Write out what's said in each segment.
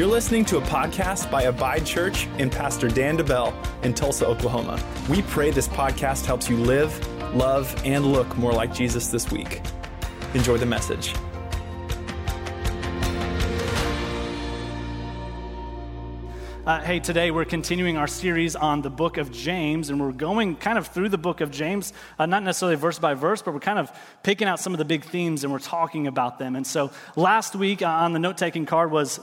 You're listening to a podcast by Abide Church and Pastor Dan DeBell in Tulsa, Oklahoma. We pray this podcast helps you live, love, and look more like Jesus this week. Enjoy the message. Uh, hey, today we're continuing our series on the book of James, and we're going kind of through the book of James, uh, not necessarily verse by verse, but we're kind of picking out some of the big themes and we're talking about them. And so last week uh, on the note taking card was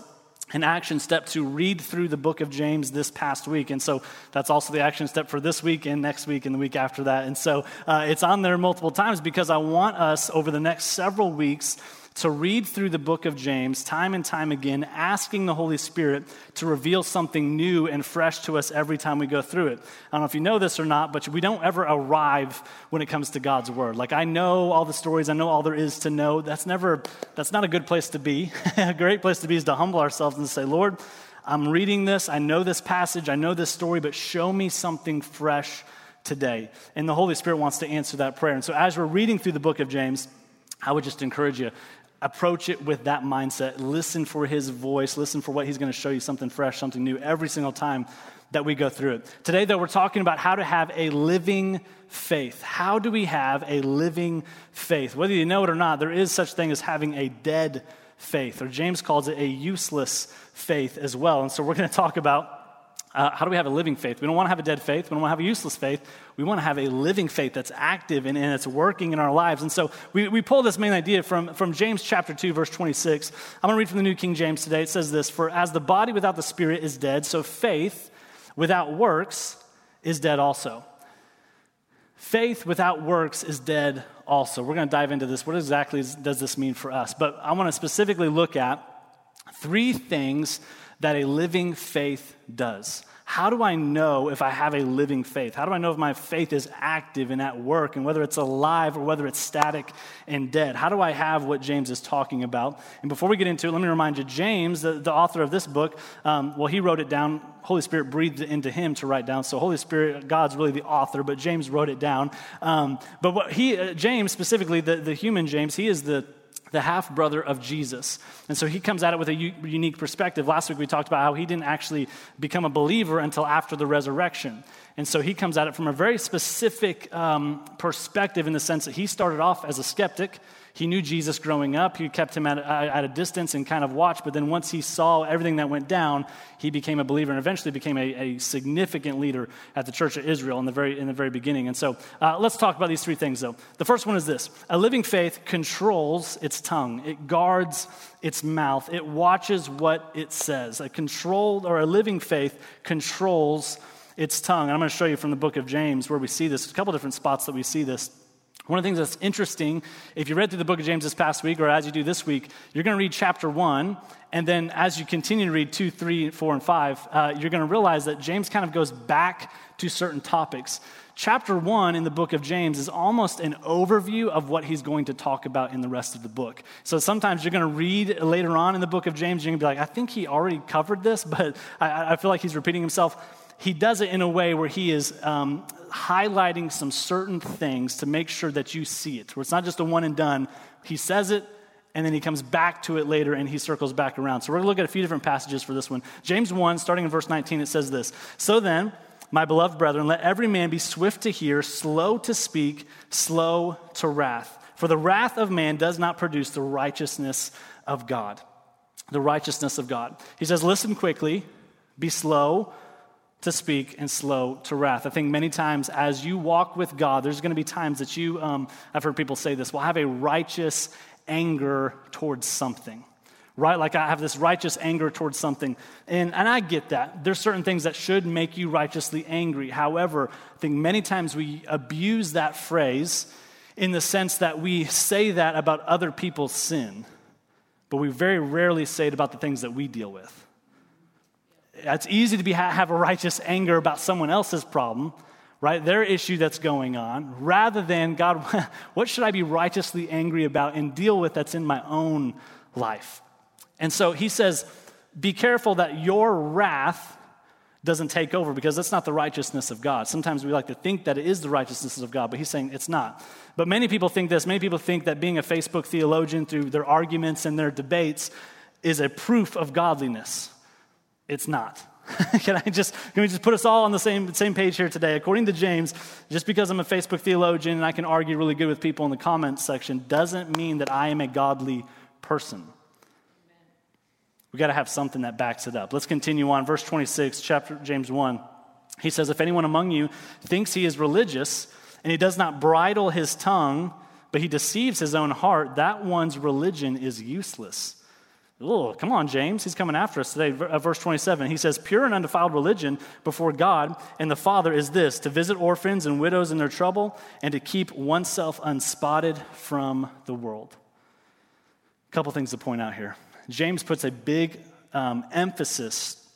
an action step to read through the book of James this past week. And so that's also the action step for this week and next week and the week after that. And so uh, it's on there multiple times because I want us over the next several weeks to read through the book of James time and time again, asking the Holy Spirit to reveal something new and fresh to us every time we go through it. I don't know if you know this or not, but we don't ever arrive when it comes to God's word. Like I know all the stories, I know all there is to know. That's never, that's not a good place to be. a great place to be is to humble ourselves and say, Lord, I'm reading this, I know this passage, I know this story, but show me something fresh today. And the Holy Spirit wants to answer that prayer. And so as we're reading through the book of James, I would just encourage you approach it with that mindset. Listen for his voice. Listen for what he's going to show you something fresh, something new every single time that we go through it. Today, though, we're talking about how to have a living faith. How do we have a living faith? Whether you know it or not, there is such thing as having a dead faith, or James calls it a useless faith as well. And so we're going to talk about uh, how do we have a living faith? We don't want to have a dead faith. We don't want to have a useless faith. We want to have a living faith that's active and, and it's working in our lives. And so we, we pull this main idea from, from James chapter 2, verse 26. I'm going to read from the New King James today. It says this For as the body without the spirit is dead, so faith without works is dead also. Faith without works is dead also. We're going to dive into this. What exactly does this mean for us? But I want to specifically look at three things that a living faith does. How do I know if I have a living faith? How do I know if my faith is active and at work and whether it's alive or whether it's static and dead? How do I have what James is talking about? And before we get into it, let me remind you James, the, the author of this book, um, well, he wrote it down. Holy Spirit breathed it into him to write down. So, Holy Spirit, God's really the author, but James wrote it down. Um, but what he, uh, James specifically, the, the human James, he is the the half brother of Jesus. And so he comes at it with a u- unique perspective. Last week we talked about how he didn't actually become a believer until after the resurrection. And so he comes at it from a very specific um, perspective in the sense that he started off as a skeptic. He knew Jesus growing up. He kept him at, at a distance and kind of watched. But then once he saw everything that went down, he became a believer and eventually became a, a significant leader at the Church of Israel in the very, in the very beginning. And so uh, let's talk about these three things, though. The first one is this a living faith controls its tongue, it guards its mouth, it watches what it says. A controlled or a living faith controls its tongue. And I'm going to show you from the book of James where we see this, a couple different spots that we see this. One of the things that's interesting, if you read through the book of James this past week, or as you do this week, you're going to read chapter one, and then as you continue to read two, three, four, and five, uh, you're going to realize that James kind of goes back to certain topics. Chapter one in the book of James is almost an overview of what he's going to talk about in the rest of the book. So sometimes you're going to read later on in the book of James, you're going to be like, I think he already covered this, but I, I feel like he's repeating himself he does it in a way where he is um, highlighting some certain things to make sure that you see it, where it's not just a one and done. He says it, and then he comes back to it later and he circles back around. So we're going to look at a few different passages for this one. James 1, starting in verse 19, it says this So then, my beloved brethren, let every man be swift to hear, slow to speak, slow to wrath. For the wrath of man does not produce the righteousness of God. The righteousness of God. He says, Listen quickly, be slow to speak and slow to wrath. I think many times as you walk with God, there's going to be times that you, um, I've heard people say this, will have a righteous anger towards something. Right? Like I have this righteous anger towards something. And, and I get that. There's certain things that should make you righteously angry. However, I think many times we abuse that phrase in the sense that we say that about other people's sin, but we very rarely say it about the things that we deal with. It's easy to be, have a righteous anger about someone else's problem, right? Their issue that's going on, rather than, God, what should I be righteously angry about and deal with that's in my own life? And so he says, be careful that your wrath doesn't take over because that's not the righteousness of God. Sometimes we like to think that it is the righteousness of God, but he's saying it's not. But many people think this. Many people think that being a Facebook theologian through their arguments and their debates is a proof of godliness It's not. can I just can we just put us all on the same same page here today? According to James, just because I'm a Facebook theologian and I can argue really good with people in the comments section doesn't mean that I am a godly person. We got to have something that backs it up. Let's continue on. Verse 26, chapter James 1. He says, If anyone among you thinks he is religious and he does not bridle his tongue, but he deceives his own heart, that one's religion is useless. Oh, come on, James. He's coming after us today. Uh, verse 27. He says, Pure and undefiled religion before God and the Father is this to visit orphans and widows in their trouble and to keep oneself unspotted from the world. A couple things to point out here. James puts a big um, emphasis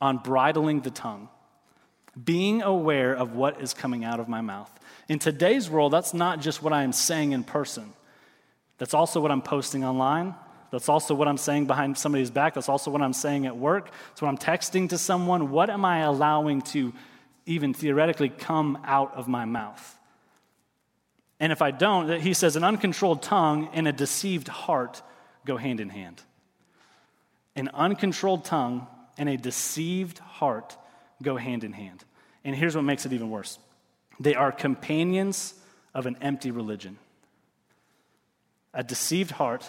on bridling the tongue, being aware of what is coming out of my mouth. In today's world, that's not just what I am saying in person, that's also what I'm posting online. That's also what I'm saying behind somebody's back. That's also what I'm saying at work. It's what I'm texting to someone. What am I allowing to even theoretically come out of my mouth? And if I don't, he says, an uncontrolled tongue and a deceived heart go hand in hand. An uncontrolled tongue and a deceived heart go hand in hand. And here's what makes it even worse they are companions of an empty religion. A deceived heart,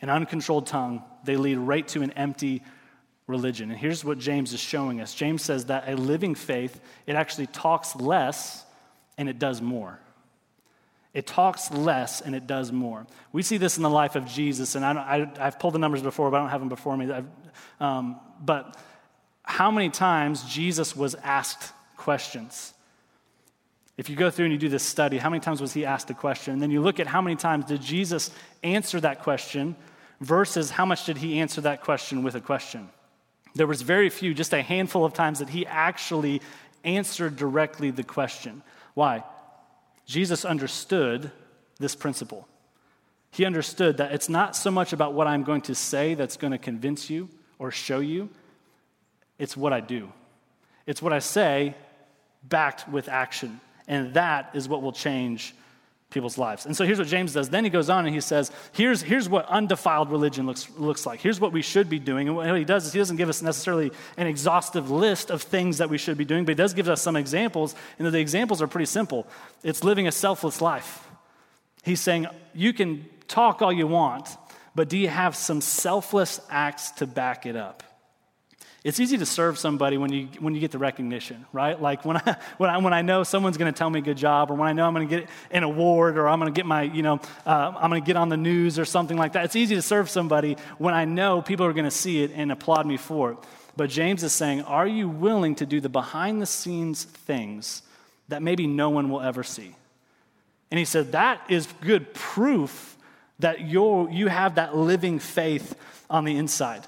an uncontrolled tongue, they lead right to an empty religion. And here's what James is showing us James says that a living faith, it actually talks less and it does more. It talks less and it does more. We see this in the life of Jesus, and I have pulled the numbers before, but I don't have them before me. Um, but how many times Jesus was asked questions? If you go through and you do this study, how many times was he asked a question? And then you look at how many times did Jesus answer that question versus how much did he answer that question with a question? There was very few, just a handful of times that he actually answered directly the question. Why? Jesus understood this principle. He understood that it's not so much about what I'm going to say that's going to convince you or show you, it's what I do. It's what I say backed with action. And that is what will change people's lives. And so here's what James does. Then he goes on and he says, here's, here's what undefiled religion looks, looks like. Here's what we should be doing. And what he does is he doesn't give us necessarily an exhaustive list of things that we should be doing, but he does give us some examples. And the examples are pretty simple it's living a selfless life. He's saying, you can talk all you want, but do you have some selfless acts to back it up? It's easy to serve somebody when you, when you get the recognition, right? Like when I, when I, when I know someone's going to tell me a good job, or when I know I'm going to get an award, or I'm going to get my, you know, uh, I'm going to get on the news or something like that. It's easy to serve somebody when I know people are going to see it and applaud me for it. But James is saying, are you willing to do the behind the scenes things that maybe no one will ever see? And he said, that is good proof that you you have that living faith on the inside.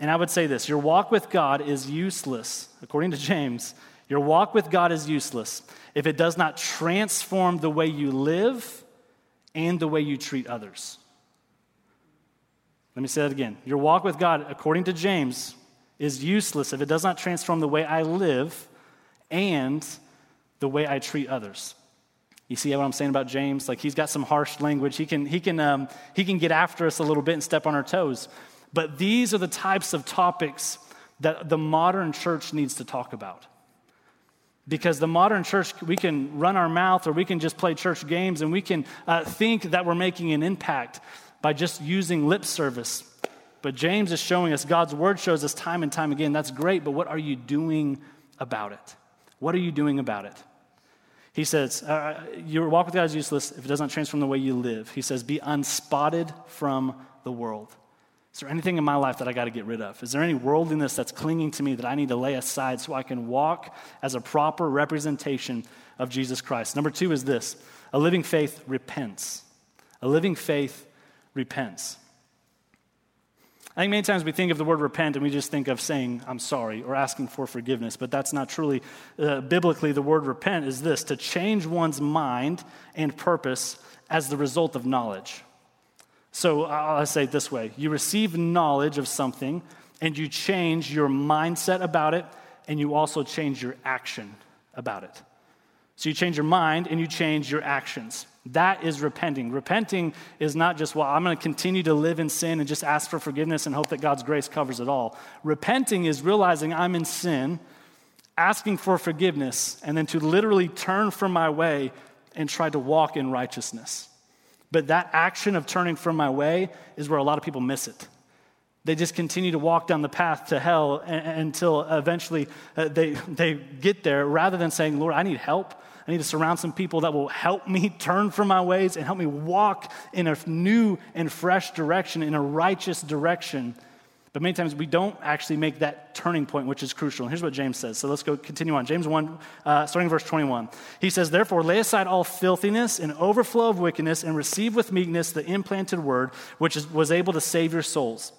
And I would say this your walk with God is useless, according to James. Your walk with God is useless if it does not transform the way you live and the way you treat others. Let me say that again. Your walk with God, according to James, is useless if it does not transform the way I live and the way I treat others. You see what I'm saying about James? Like he's got some harsh language. He can, he can, um, he can get after us a little bit and step on our toes. But these are the types of topics that the modern church needs to talk about. Because the modern church, we can run our mouth or we can just play church games and we can uh, think that we're making an impact by just using lip service. But James is showing us, God's word shows us time and time again, that's great, but what are you doing about it? What are you doing about it? He says, uh, Your walk with God is useless if it does not transform the way you live. He says, Be unspotted from the world. Is there anything in my life that I got to get rid of? Is there any worldliness that's clinging to me that I need to lay aside so I can walk as a proper representation of Jesus Christ? Number two is this a living faith repents. A living faith repents. I think many times we think of the word repent and we just think of saying, I'm sorry, or asking for forgiveness, but that's not truly, uh, biblically, the word repent is this to change one's mind and purpose as the result of knowledge. So I'll say it this way you receive knowledge of something, and you change your mindset about it, and you also change your action about it. So you change your mind and you change your actions. That is repenting. Repenting is not just, well, I'm going to continue to live in sin and just ask for forgiveness and hope that God's grace covers it all. Repenting is realizing I'm in sin, asking for forgiveness, and then to literally turn from my way and try to walk in righteousness. But that action of turning from my way is where a lot of people miss it. They just continue to walk down the path to hell until eventually uh, they, they get there rather than saying, Lord, I need help. I need to surround some people that will help me turn from my ways and help me walk in a new and fresh direction, in a righteous direction. But many times we don't actually make that turning point, which is crucial. And here's what James says. So let's go continue on. James 1, uh, starting verse 21. He says, Therefore, lay aside all filthiness and overflow of wickedness, and receive with meekness the implanted word, which is, was able to save your souls.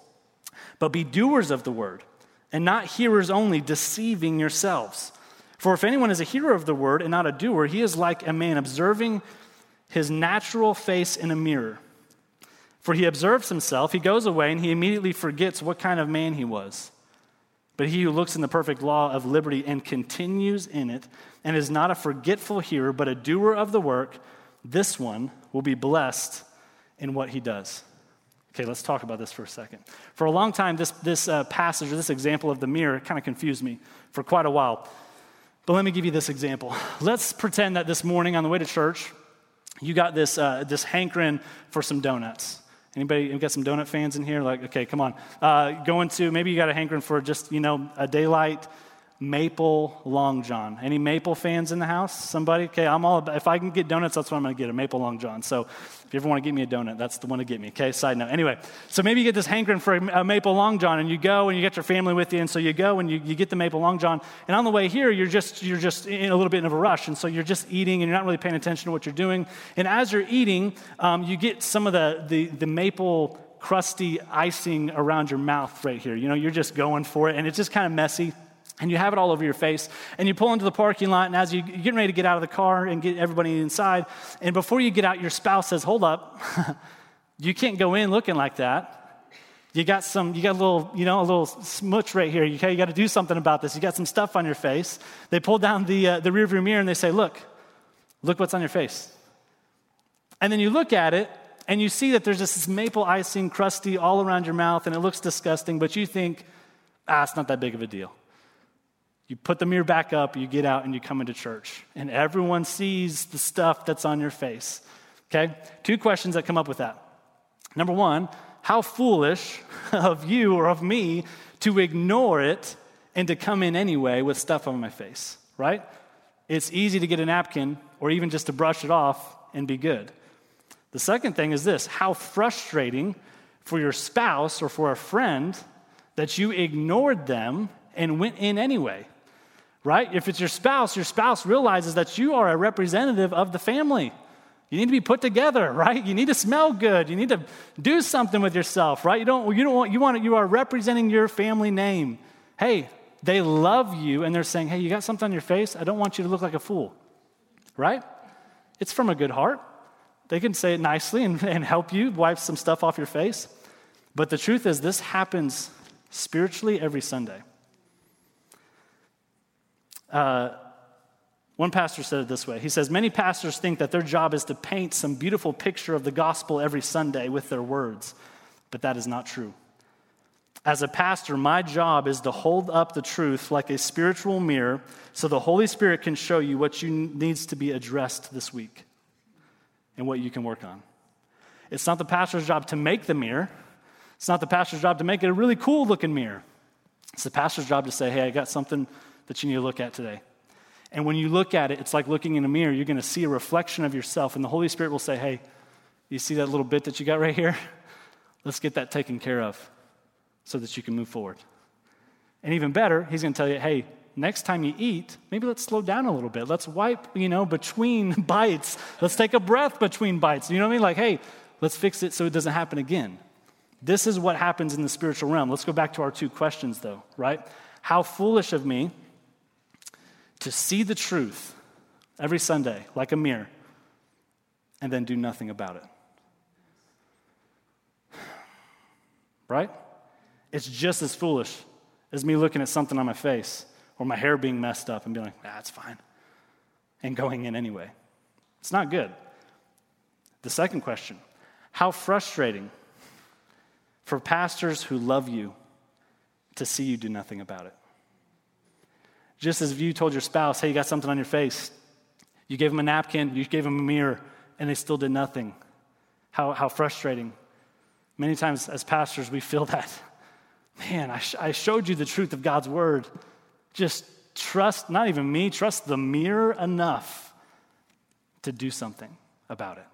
But be doers of the word, and not hearers only, deceiving yourselves. For if anyone is a hearer of the word and not a doer, he is like a man observing his natural face in a mirror. For he observes himself, he goes away, and he immediately forgets what kind of man he was. But he who looks in the perfect law of liberty and continues in it, and is not a forgetful hearer, but a doer of the work, this one will be blessed in what he does. Okay, let's talk about this for a second. For a long time, this, this uh, passage or this example of the mirror kind of confused me for quite a while. But let me give you this example. Let's pretend that this morning on the way to church, you got this, uh, this hankering for some donuts. Anybody got some donut fans in here? Like, okay, come on. Uh, going to maybe you got a hankering for just you know a daylight maple long john. Any maple fans in the house? Somebody? Okay, I'm all about, if I can get donuts, that's what I'm going to get a maple long john. So if you ever want to get me a donut, that's the one to get me. Okay, side note. Anyway, so maybe you get this hankering for a, maple long john, and you go and you get your family with you, and so you go and you, you get the maple long john, and on the way here, you're just you're just in a little bit of a rush, and so you're just eating, and you're not really paying attention to what you're doing, and as you're eating, um, you get some of the the, the maple crusty icing around your mouth right here. You know, you're just going for it, and it's just kind of messy and you have it all over your face, and you pull into the parking lot, and as you, are getting ready to get out of the car and get everybody inside, and before you get out, your spouse says, Hold up, you can't go in looking like that. You got some, you got a little, you know, a little smooch right here. You, you got to do something about this. You got some stuff on your face. They pull down the, uh, the rearview mirror and they say, Look, look what's on your face. And then you look at it, and you see that there's just this maple icing crusty all around your mouth, and it looks disgusting, but you think, ah, it's not that big of a deal. You put the mirror back up, you get out, and you come into church. And everyone sees the stuff that's on your face. Okay? Two questions that come up with that. Number one, how foolish of you or of me to ignore it and to come in anyway with stuff on my face, right? It's easy to get a napkin or even just to brush it off and be good. The second thing is this how frustrating for your spouse or for a friend that you ignored them and went in anyway right? If it's your spouse, your spouse realizes that you are a representative of the family. You need to be put together, right? You need to smell good. You need to do something with yourself, right? You don't, you don't want, you want, you are representing your family name. Hey, they love you and they're saying, hey, you got something on your face? I don't want you to look like a fool, right? It's from a good heart. They can say it nicely and, and help you wipe some stuff off your face. But the truth is, this happens spiritually every Sunday. Uh, one pastor said it this way He says, Many pastors think that their job is to paint some beautiful picture of the gospel every Sunday with their words, but that is not true. As a pastor, my job is to hold up the truth like a spiritual mirror so the Holy Spirit can show you what you needs to be addressed this week and what you can work on. It's not the pastor's job to make the mirror. It's not the pastor's job to make it a really cool looking mirror. It's the pastor's job to say, hey, I got something that you need to look at today. And when you look at it, it's like looking in a mirror. You're going to see a reflection of yourself, and the Holy Spirit will say, Hey, you see that little bit that you got right here? Let's get that taken care of so that you can move forward. And even better, he's going to tell you, Hey, next time you eat, maybe let's slow down a little bit. Let's wipe, you know, between bites. Let's take a breath between bites. You know what I mean? Like, hey, let's fix it so it doesn't happen again. This is what happens in the spiritual realm. Let's go back to our two questions, though, right? How foolish of me to see the truth every Sunday like a mirror and then do nothing about it. Right? It's just as foolish as me looking at something on my face or my hair being messed up and being like, ah, fine, and going in anyway. It's not good. The second question How frustrating for pastors who love you to see you do nothing about it. Just as if you told your spouse, hey, you got something on your face, you gave them a napkin, you gave them a mirror, and they still did nothing. How, how frustrating. Many times as pastors, we feel that. Man, I, sh- I showed you the truth of God's word. Just trust, not even me, trust the mirror enough to do something about it.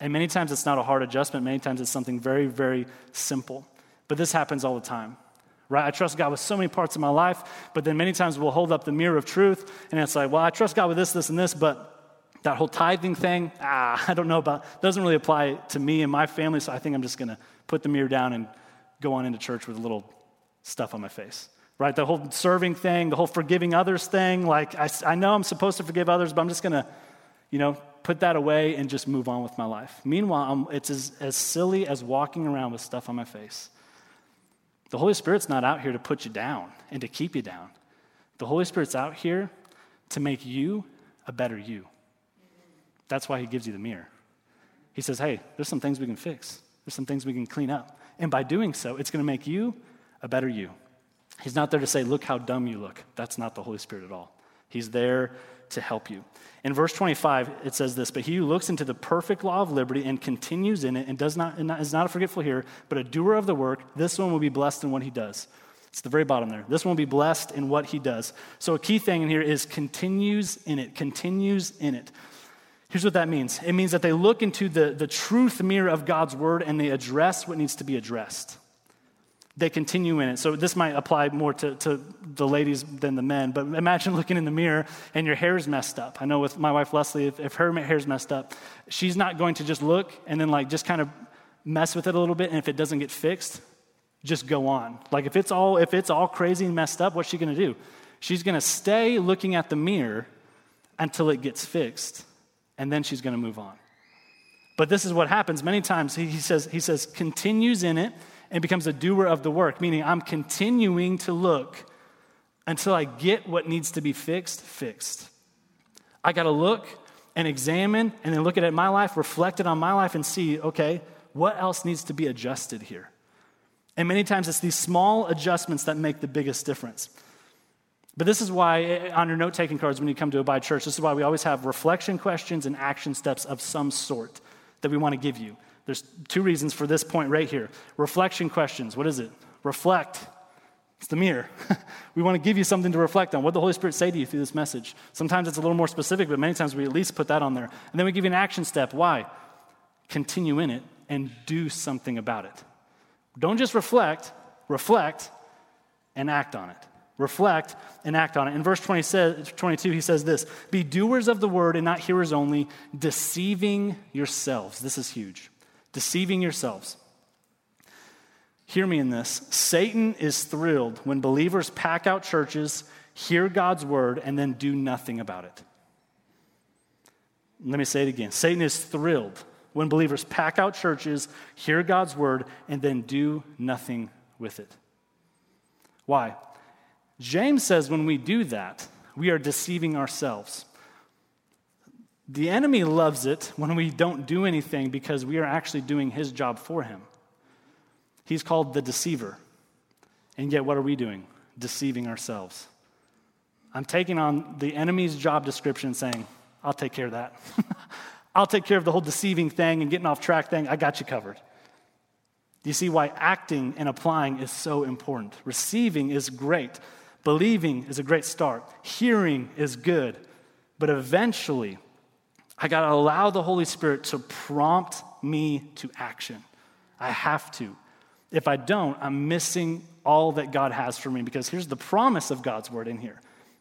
And many times it's not a hard adjustment, many times it's something very, very simple. But this happens all the time right? I trust God with so many parts of my life, but then many times we'll hold up the mirror of truth and it's like, well, I trust God with this, this, and this, but that whole tithing thing, ah, I don't know about, doesn't really apply to me and my family, so I think I'm just gonna put the mirror down and go on into church with a little stuff on my face, right? The whole serving thing, the whole forgiving others thing, like I, I know I'm supposed to forgive others, but I'm just gonna, you know, put that away and just move on with my life. Meanwhile, I'm, it's as, as silly as walking around with stuff on my face. The Holy Spirit's not out here to put you down and to keep you down. The Holy Spirit's out here to make you a better you. That's why He gives you the mirror. He says, hey, there's some things we can fix, there's some things we can clean up. And by doing so, it's going to make you a better you. He's not there to say, look how dumb you look. That's not the Holy Spirit at all. He's there to help you. In verse 25, it says this But he who looks into the perfect law of liberty and continues in it and does not, and is not a forgetful hearer, but a doer of the work, this one will be blessed in what he does. It's the very bottom there. This one will be blessed in what he does. So a key thing in here is continues in it, continues in it. Here's what that means it means that they look into the, the truth mirror of God's word and they address what needs to be addressed they continue in it. So this might apply more to, to the ladies than the men, but imagine looking in the mirror and your hair's messed up. I know with my wife Leslie, if, if her hair's messed up, she's not going to just look and then like just kind of mess with it a little bit, and if it doesn't get fixed, just go on. Like if it's all if it's all crazy and messed up, what's she gonna do? She's gonna stay looking at the mirror until it gets fixed, and then she's gonna move on. But this is what happens many times. He says, he says, continues in it and becomes a doer of the work, meaning I'm continuing to look until I get what needs to be fixed, fixed. I got to look and examine and then look at my life, reflect it on my life, and see, okay, what else needs to be adjusted here? And many times it's these small adjustments that make the biggest difference. But this is why, eh, on your note taking cards when you come to Abide Church, this is why we always have reflection questions and action steps of some sort that we want to give you. There's two reasons for this point right here. Reflection questions. What is it? Reflect. It's the mirror. we want to give you something to reflect on. What the Holy Spirit say to you through this message? Sometimes it's a little more specific, but many times we at least put that on there. And then we give you an action step. Why? Continue in it and do something about it. Don't just reflect, reflect and act on it. Reflect and act on it. In verse 20 says, 22, he says this Be doers of the word and not hearers only, deceiving yourselves. This is huge deceiving yourselves. Hear me in this Satan is thrilled when believers pack out churches, hear God's word, and then do nothing about it. Let me say it again Satan is thrilled when believers pack out churches, hear God's word, and then do nothing with it. Why? James says when we do that, we are deceiving ourselves. The enemy loves it when we don't do anything because we are actually doing his job for him. He's called the deceiver. And yet, what are we doing? Deceiving ourselves. I'm taking on the enemy's job description saying, I'll take care of that. I'll take care of the whole deceiving thing and getting off track thing. I got you covered. Do you see why acting and applying is so important? Receiving is great, believing is a great start, hearing is good, but eventually, I got to allow the Holy Spirit to prompt me to action. I have to. If I don't, I'm missing all that God has for me because here's the promise of God's word in here.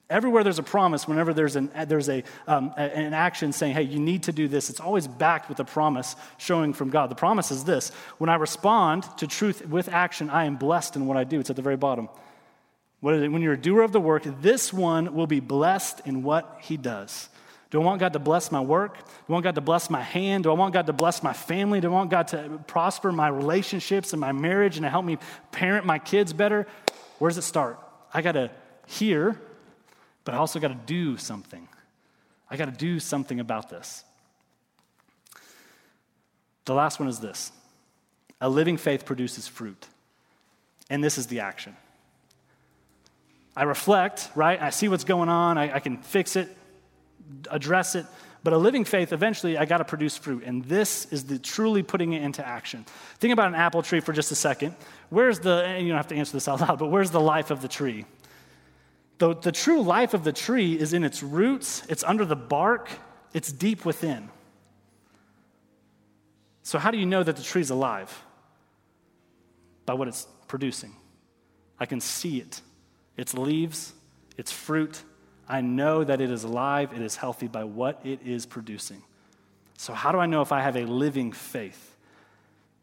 Everywhere there's a promise, whenever there's an, there's a, um, an action saying, hey, you need to do this, it's always backed with a promise showing from God. The promise is this when I respond to truth with action, I am blessed in what I do. It's at the very bottom. When you're a doer of the work, this one will be blessed in what he does. Do I want God to bless my work? Do I want God to bless my hand? Do I want God to bless my family? Do I want God to prosper my relationships and my marriage and to help me parent my kids better? Where does it start? I got to hear, but I also got to do something. I got to do something about this. The last one is this a living faith produces fruit. And this is the action. I reflect, right? I see what's going on. I, I can fix it, address it. But a living faith, eventually, I got to produce fruit. And this is the truly putting it into action. Think about an apple tree for just a second. Where's the, and you don't have to answer this out loud, but where's the life of the tree? The, the true life of the tree is in its roots, it's under the bark, it's deep within. So, how do you know that the tree's alive? By what it's producing. I can see it. Its leaves, its fruit. I know that it is alive, it is healthy by what it is producing. So, how do I know if I have a living faith?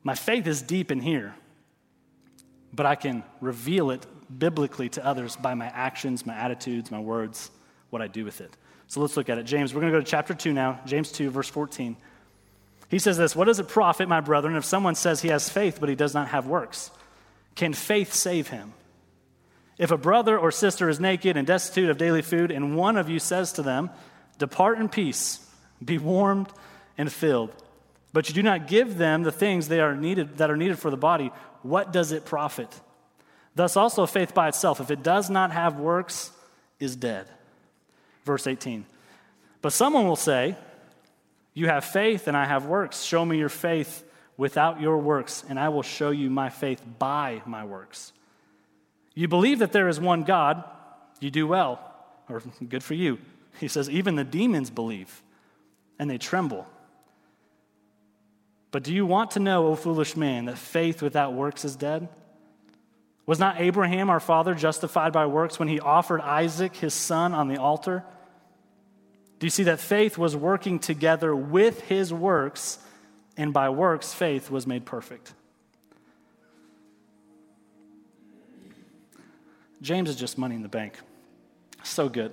My faith is deep in here, but I can reveal it biblically to others by my actions, my attitudes, my words, what I do with it. So let's look at it. James, we're going to go to chapter 2 now, James 2, verse 14. He says this What does it profit, my brethren, if someone says he has faith but he does not have works? Can faith save him? If a brother or sister is naked and destitute of daily food, and one of you says to them, Depart in peace, be warmed and filled, but you do not give them the things they are needed, that are needed for the body, what does it profit? Thus also faith by itself, if it does not have works, is dead. Verse 18. But someone will say, You have faith and I have works. Show me your faith without your works, and I will show you my faith by my works. You believe that there is one God, you do well, or good for you. He says, Even the demons believe, and they tremble. But do you want to know, O foolish man, that faith without works is dead? Was not Abraham, our father, justified by works when he offered Isaac, his son, on the altar? Do you see that faith was working together with his works, and by works, faith was made perfect? James is just money in the bank. So good.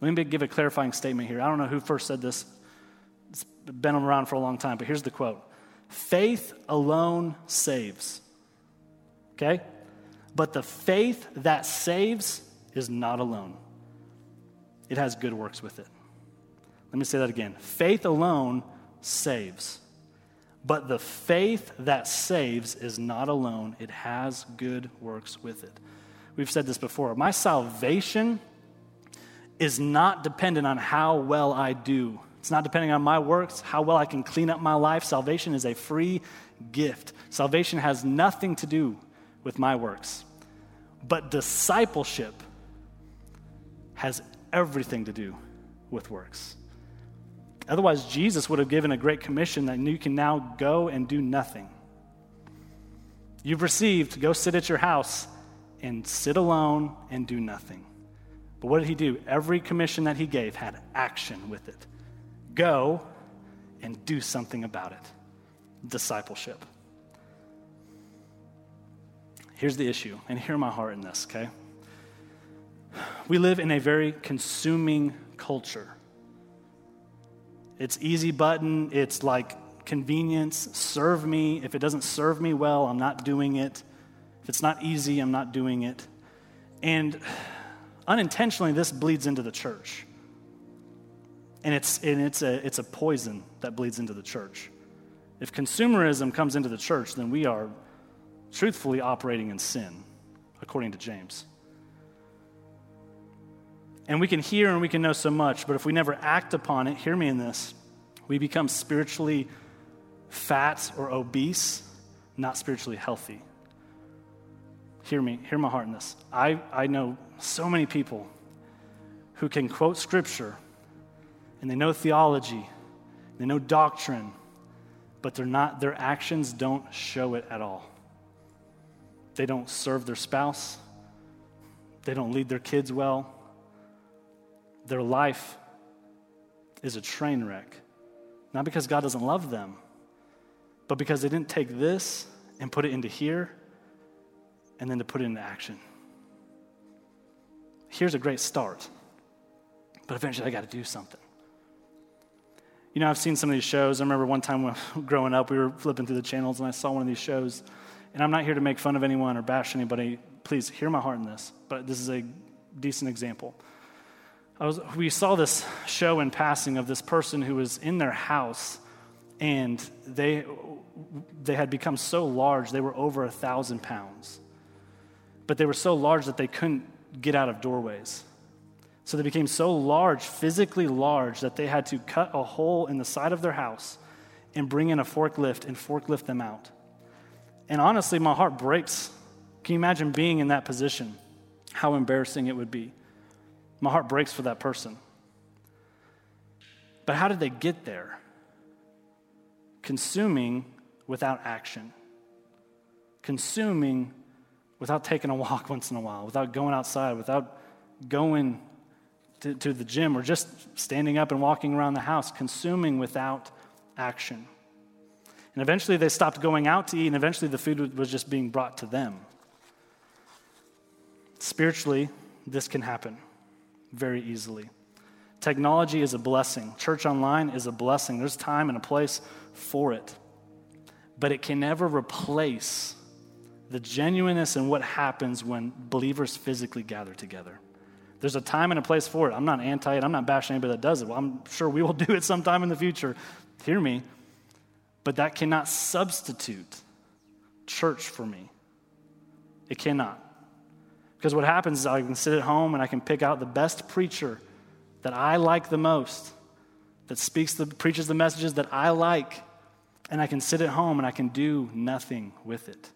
Let me give a clarifying statement here. I don't know who first said this. It's been around for a long time, but here's the quote Faith alone saves. Okay? But the faith that saves is not alone, it has good works with it. Let me say that again. Faith alone saves. But the faith that saves is not alone, it has good works with it. We've said this before. My salvation is not dependent on how well I do. It's not depending on my works, how well I can clean up my life. Salvation is a free gift. Salvation has nothing to do with my works. But discipleship has everything to do with works. Otherwise, Jesus would have given a great commission that you can now go and do nothing. You've received, go sit at your house and sit alone and do nothing. But what did he do? Every commission that he gave had action with it. Go and do something about it. Discipleship. Here's the issue, and hear my heart in this, okay? We live in a very consuming culture. It's easy button, it's like convenience, serve me. If it doesn't serve me well, I'm not doing it. If it's not easy, I'm not doing it. And unintentionally, this bleeds into the church. And it's, and it's, a, it's a poison that bleeds into the church. If consumerism comes into the church, then we are truthfully operating in sin, according to James. And we can hear and we can know so much, but if we never act upon it, hear me in this, we become spiritually fat or obese, not spiritually healthy. Hear me, hear my heart in this. I, I know so many people who can quote scripture and they know theology, they know doctrine, but they're not, their actions don't show it at all. They don't serve their spouse. They don't lead their kids well. Their life is a train wreck. Not because God doesn't love them, but because they didn't take this and put it into here and then to put it into action. Here's a great start, but eventually I got to do something. You know, I've seen some of these shows. I remember one time when, growing up, we were flipping through the channels and I saw one of these shows and I'm not here to make fun of anyone or bash anybody. Please hear my heart in this, but this is a decent example. Was, we saw this show in passing of this person who was in their house and they, they had become so large, they were over a thousand pounds. But they were so large that they couldn't get out of doorways. So they became so large, physically large, that they had to cut a hole in the side of their house and bring in a forklift and forklift them out. And honestly, my heart breaks. Can you imagine being in that position? How embarrassing it would be. My heart breaks for that person. But how did they get there? Consuming without action, consuming without taking a walk once in a while, without going outside, without going to, to the gym, or just standing up and walking around the house, consuming without action. And eventually they stopped going out to eat, and eventually the food was just being brought to them. Spiritually, this can happen very easily. Technology is a blessing. Church online is a blessing. There's time and a place for it. But it can never replace the genuineness and what happens when believers physically gather together. There's a time and a place for it. I'm not anti it. I'm not bashing anybody that does it. Well, I'm sure we will do it sometime in the future. Hear me. But that cannot substitute church for me. It cannot. Because what happens is I can sit at home and I can pick out the best preacher that I like the most, that speaks the preaches the messages that I like, and I can sit at home and I can do nothing with it.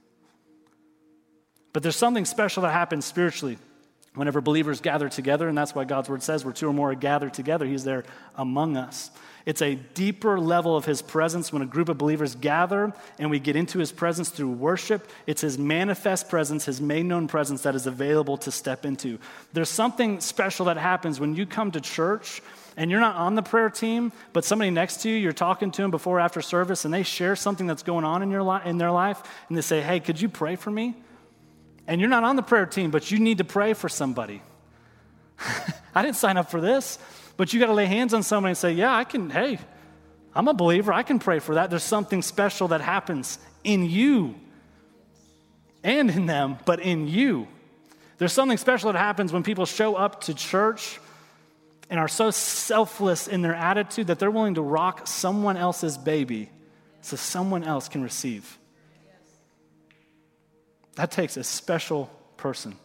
But there's something special that happens spiritually whenever believers gather together, and that's why God's word says, where two or more are gathered together, He's there among us. It's a deeper level of His presence when a group of believers gather and we get into His presence through worship. It's His manifest presence, His made known presence that is available to step into. There's something special that happens when you come to church and you're not on the prayer team, but somebody next to you, you're talking to them before after service, and they share something that's going on in, your li- in their life, and they say, Hey, could you pray for me? And you're not on the prayer team, but you need to pray for somebody. I didn't sign up for this. But you got to lay hands on somebody and say, Yeah, I can, hey, I'm a believer. I can pray for that. There's something special that happens in you and in them, but in you. There's something special that happens when people show up to church and are so selfless in their attitude that they're willing to rock someone else's baby so someone else can receive. That takes a special person.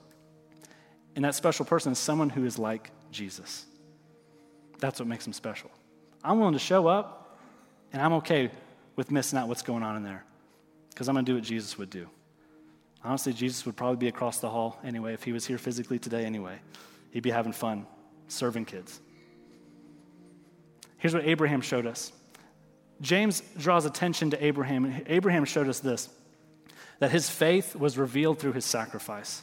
And that special person is someone who is like Jesus. That's what makes them special. I'm willing to show up, and I'm okay with missing out what's going on in there because I'm going to do what Jesus would do. Honestly, Jesus would probably be across the hall anyway if he was here physically today anyway. He'd be having fun serving kids. Here's what Abraham showed us. James draws attention to Abraham. And Abraham showed us this that his faith was revealed through his sacrifice.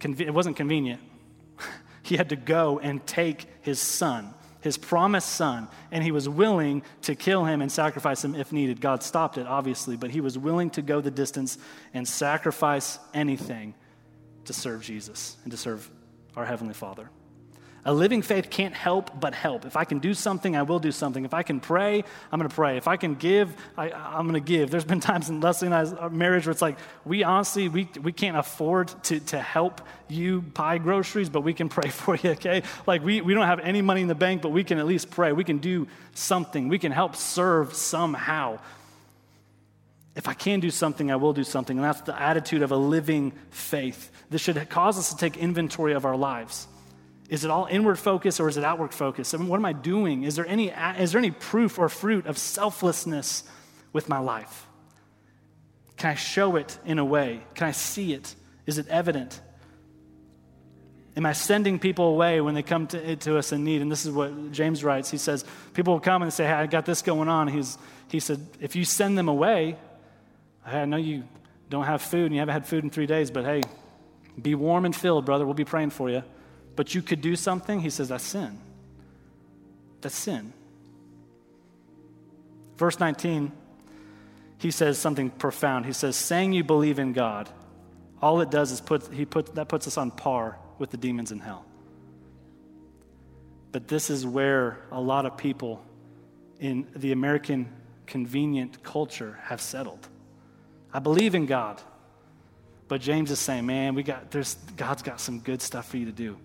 it wasn't convenient. he had to go and take his son, his promised son, and he was willing to kill him and sacrifice him if needed. God stopped it, obviously, but he was willing to go the distance and sacrifice anything to serve Jesus and to serve our Heavenly Father. A living faith can't help but help. If I can do something, I will do something. If I can pray, I'm going to pray. If I can give, I, am going to give. There's been times in Leslie and I's uh, marriage where it's like, we honestly, we, we can't afford to, to help you buy groceries, but we can pray for you, okay? Like, we, we don't have any money in the bank, but we can at least pray. We can do something. We can help serve somehow. If I can do something, I will do something. And that's the attitude of a living faith. This should cause us to take inventory of our lives. Is it all inward focus or is it outward focus? I mean, what am I doing? Is there, any, is there any proof or fruit of selflessness with my life? Can I show it in a way? Can I see it? Is it evident? Am I sending people away when they come to, to us in need? And this is what James writes. He says, People will come and say, Hey, I got this going on. He's, he said, If you send them away, I know you don't have food and you haven't had food in three days, but hey, be warm and filled, brother. We'll be praying for you but you could do something, he says that's sin. That's sin. Verse 19, he says something profound. He says, saying you believe in God, all it does is put, he put, that puts us on par with the demons in hell. But this is where a lot of people in the American convenient culture have settled. I believe in God. But James is saying, man, we got, there's, God's got some good stuff for you to do.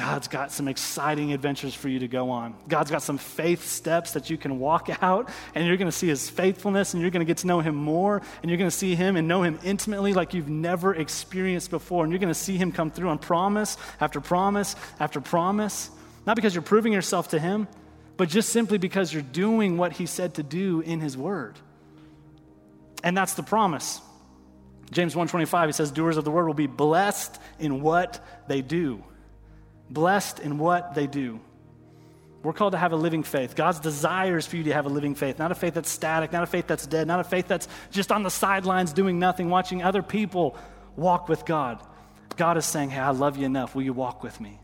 God's got some exciting adventures for you to go on. God's got some faith steps that you can walk out, and you're going to see His faithfulness, and you're going to get to know Him more, and you're going to see Him and know Him intimately like you've never experienced before. And you're going to see Him come through on promise after promise after promise, not because you're proving yourself to Him, but just simply because you're doing what He said to do in His Word. And that's the promise. James 1:25 he says doers of the word will be blessed in what they do blessed in what they do. We're called to have a living faith. God's desires for you to have a living faith, not a faith that's static, not a faith that's dead, not a faith that's just on the sidelines doing nothing, watching other people walk with God. God is saying, Hey, I love you enough. Will you walk with me?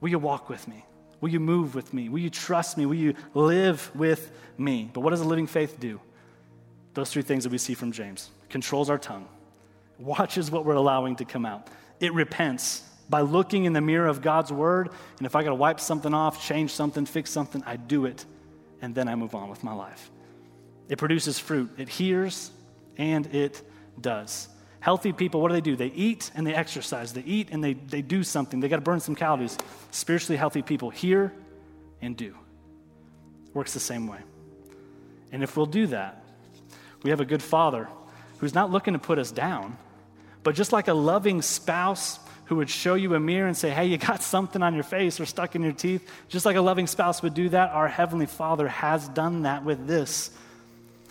Will you walk with me? Will you move with me? Will you trust me? Will you live with me? But what does a living faith do? Those three things that we see from James controls our tongue, watches what we're allowing to come out, it repents by looking in the mirror of God's word. And if I got to wipe something off, change something, fix something, I do it. And then I move on with my life. It produces fruit, it hears and it does. Healthy people, what do they do? They eat and they exercise. They eat and they, they do something. They got to burn some calories. Spiritually healthy people hear and do. Works the same way. And if we'll do that, we have a good father who's not looking to put us down, but just like a loving spouse who would show you a mirror and say, Hey, you got something on your face or stuck in your teeth. Just like a loving spouse would do that, our Heavenly Father has done that with this.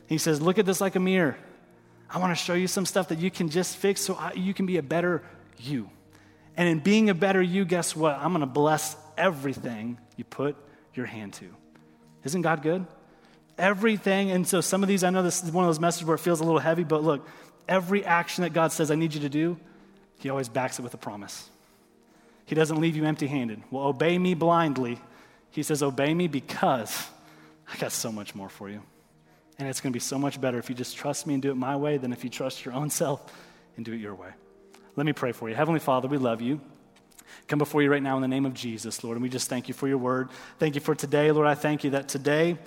He says, Look at this like a mirror. I want to show you some stuff that you can just fix so I, you can be a better you. And in being a better you, guess what? I'm going to bless everything you put your hand to. Isn't God good? Everything. And so some of these, I know this is one of those messages where it feels a little heavy, but look, every action that God says, I need you to do, he always backs it with a promise. He doesn't leave you empty handed. Well, obey me blindly. He says, Obey me because I got so much more for you. And it's going to be so much better if you just trust me and do it my way than if you trust your own self and do it your way. Let me pray for you. Heavenly Father, we love you. Come before you right now in the name of Jesus, Lord, and we just thank you for your word. Thank you for today, Lord. I thank you that today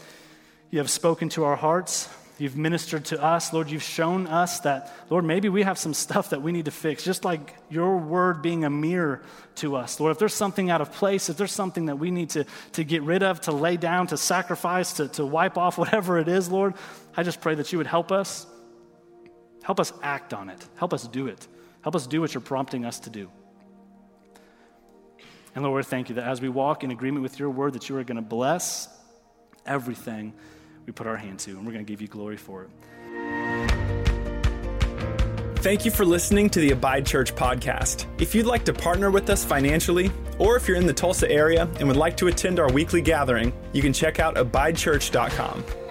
you have spoken to our hearts. You've ministered to us. Lord, you've shown us that, Lord, maybe we have some stuff that we need to fix, just like your word being a mirror to us. Lord, if there's something out of place, if there's something that we need to, to get rid of, to lay down, to sacrifice, to, to wipe off, whatever it is, Lord, I just pray that you would help us. Help us act on it. Help us do it. Help us do what you're prompting us to do. And Lord, thank you that as we walk in agreement with your word, that you are going to bless everything we put our hand to, and we're going to give you glory for it. Thank you for listening to the Abide Church podcast. If you'd like to partner with us financially, or if you're in the Tulsa area and would like to attend our weekly gathering, you can check out abidechurch.com.